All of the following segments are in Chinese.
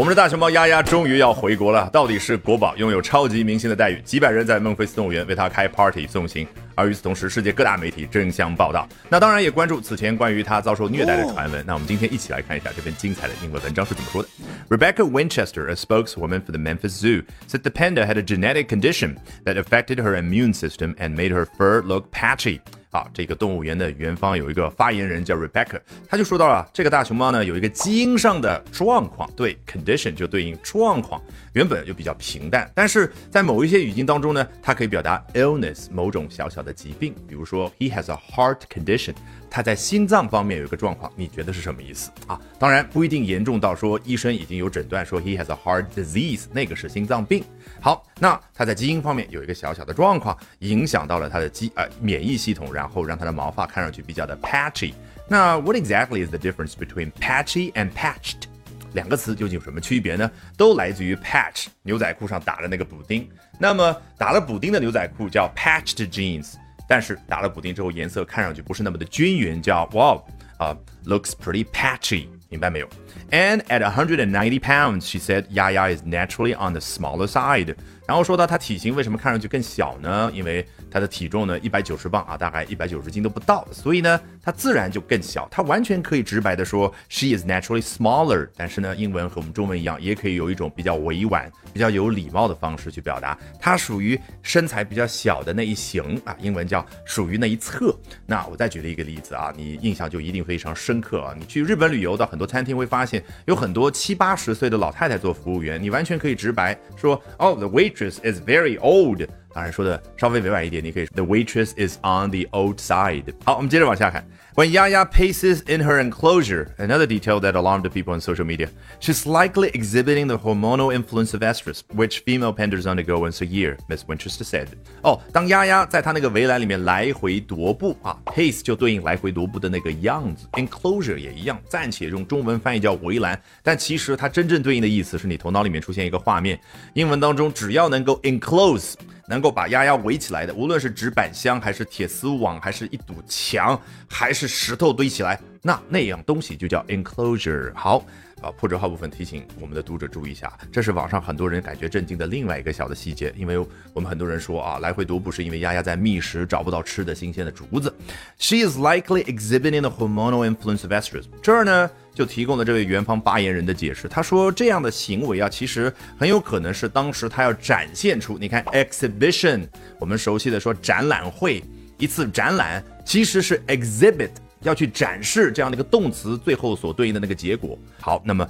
我们的大熊猫丫丫终于要回国了，到底是国宝，拥有超级明星的待遇，几百人在孟菲斯动物园为他开 party 送行。而与此同时，世界各大媒体争相报道，那当然也关注此前关于他遭受虐待的传闻。那我们今天一起来看一下这篇精彩的英文文章是怎么说的。Rebecca Winchester, a spokeswoman for the Memphis Zoo, said the panda had a genetic condition that affected her immune system and made her fur look patchy. 啊，这个动物园的园方有一个发言人叫 Rebecca，他就说到了这个大熊猫呢有一个基因上的状况，对 condition 就对应状况，原本就比较平淡，但是在某一些语境当中呢，它可以表达 illness 某种小小的疾病，比如说 he has a heart condition，他在心脏方面有一个状况，你觉得是什么意思啊？当然不一定严重到说医生已经有诊断说 he has a heart disease，那个是心脏病。好，那他在基因方面有一个小小的状况，影响到了他的基呃免疫系统，然后让他的毛发看上去比较的 patchy。那 what exactly is the difference between patchy and patched？两个词究竟有什么区别呢？都来自于 patch，牛仔裤上打的那个补丁。那么打了补丁的牛仔裤叫 patched jeans，但是打了补丁之后颜色看上去不是那么的均匀，叫 wow 啊，looks pretty patchy。明白没有？And at 190 pounds, she said Yaya is naturally on the smaller side. 然后说到她体型为什么看上去更小呢？因为她的体重呢一百九十磅啊，大概一百九十斤都不到，所以呢她自然就更小。她完全可以直白的说 she is naturally smaller。但是呢，英文和我们中文一样，也可以有一种比较委婉、比较有礼貌的方式去表达，她属于身材比较小的那一型啊。英文叫属于那一侧。那我再举了一个例子啊，你印象就一定非常深刻啊。你去日本旅游到很多餐厅会发现有很多七八十岁的老太太做服务员，你完全可以直白说，Oh, the waitress is very old。当然说的稍微委婉一点，你可以 the waitress is on the old side。好，我们接着往下看。When Yaya paces in her enclosure, another detail that alarmed the people on social media, she's likely exhibiting the hormonal influence of estrus, which female pandas undergo once a year, Miss Winchester said. 哦，当丫丫在她那个围栏里面来回踱步啊，pace 就对应来回踱步的那个样子，enclosure 也一样，暂且用中文翻译叫围栏，但其实它真正对应的意思是你头脑里面出现一个画面。英文当中只要能够 enclose。 能够把丫丫围起来的，无论是纸板箱，还是铁丝网，还是一堵墙，还是石头堆起来，那那样东西就叫 enclosure。好，啊，破折号部分提醒我们的读者注意一下，这是网上很多人感觉震惊的另外一个小的细节，因为我们很多人说啊，来回踱步是因为丫丫在觅食，找不到吃的新鲜的竹子。She is likely exhibiting the hormonal influence of estrus。这儿呢？就提供了这位园方发言人的解释。他说，这样的行为啊，其实很有可能是当时他要展现出，你看 exhibition，我们熟悉的说展览会，一次展览其实是 exhibit，要去展示这样的一个动词最后所对应的那个结果。好，那么。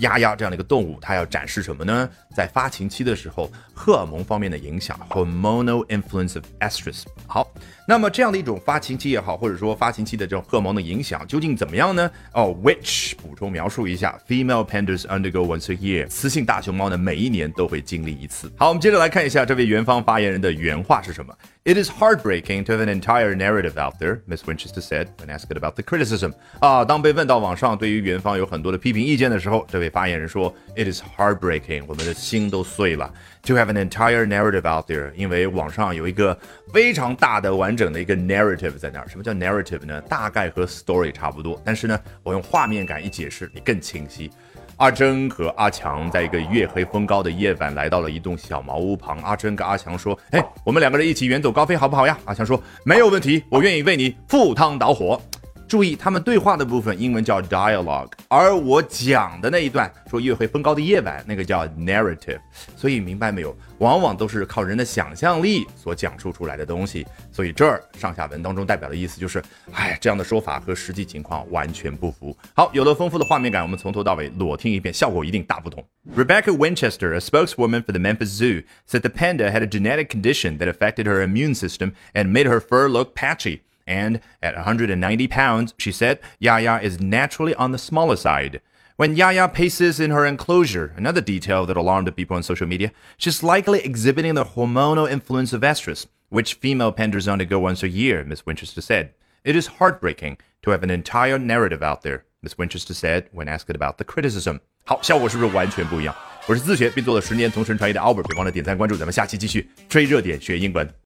鸭鸭这样的一个动物，它要展示什么呢？在发情期的时候，荷尔蒙方面的影响，hormonal influence of estrus。好，那么这样的一种发情期也好，或者说发情期的这种荷尔蒙的影响，究竟怎么样呢？哦，which 补充描述一下，female pandas undergo once a year。雌性大熊猫呢，每一年都会经历一次。好，我们接着来看一下这位元方发言人的原话是什么。It is heartbreaking to have an entire narrative out there, Miss Winchester said when asked about the criticism. 啊，当被问到网上对于园方有很多的批评意见的时候，这位发言人说：“It is heartbreaking，我们的心都碎了。To have an entire narrative out there，因为网上有一个非常大的完整的一个 narrative 在那儿。什么叫 narrative 呢？大概和 story 差不多，但是呢，我用画面感一解释，你更清晰。” 阿珍和阿强在一个月黑风高的夜晚来到了一栋小茅屋旁。阿珍跟阿强说：“哎，我们两个人一起远走高飞好不好呀？”阿强说：“没有问题，我愿意为你赴汤蹈火。”注意，他们对话的部分英文叫 dialogue，而我讲的那一段说月黑风高的夜晚，那个叫 narrative。所以明白没有？往往都是靠人的想象力所讲述出来的东西。所以这儿上下文当中代表的意思就是，哎，这样的说法和实际情况完全不符。好，有了丰富的画面感，我们从头到尾裸听一遍，效果一定大不同。Rebecca Winchester, a spokeswoman for the Memphis Zoo, said the panda had a genetic condition that affected her immune system and made her fur look patchy. And at 190 pounds, she said, Yaya is naturally on the smaller side. When Yaya paces in her enclosure, another detail that alarmed the people on social media, she's likely exhibiting the hormonal influence of estrus, which female pandas undergo once a year, Miss Winchester said. It is heartbreaking to have an entire narrative out there, Miss Winchester said when asked about the criticism. 好，效果是不是完全不一样？我是自学并做了十年同声传译的 Albert，别忘了点赞关注，咱们下期继续追热点学英文。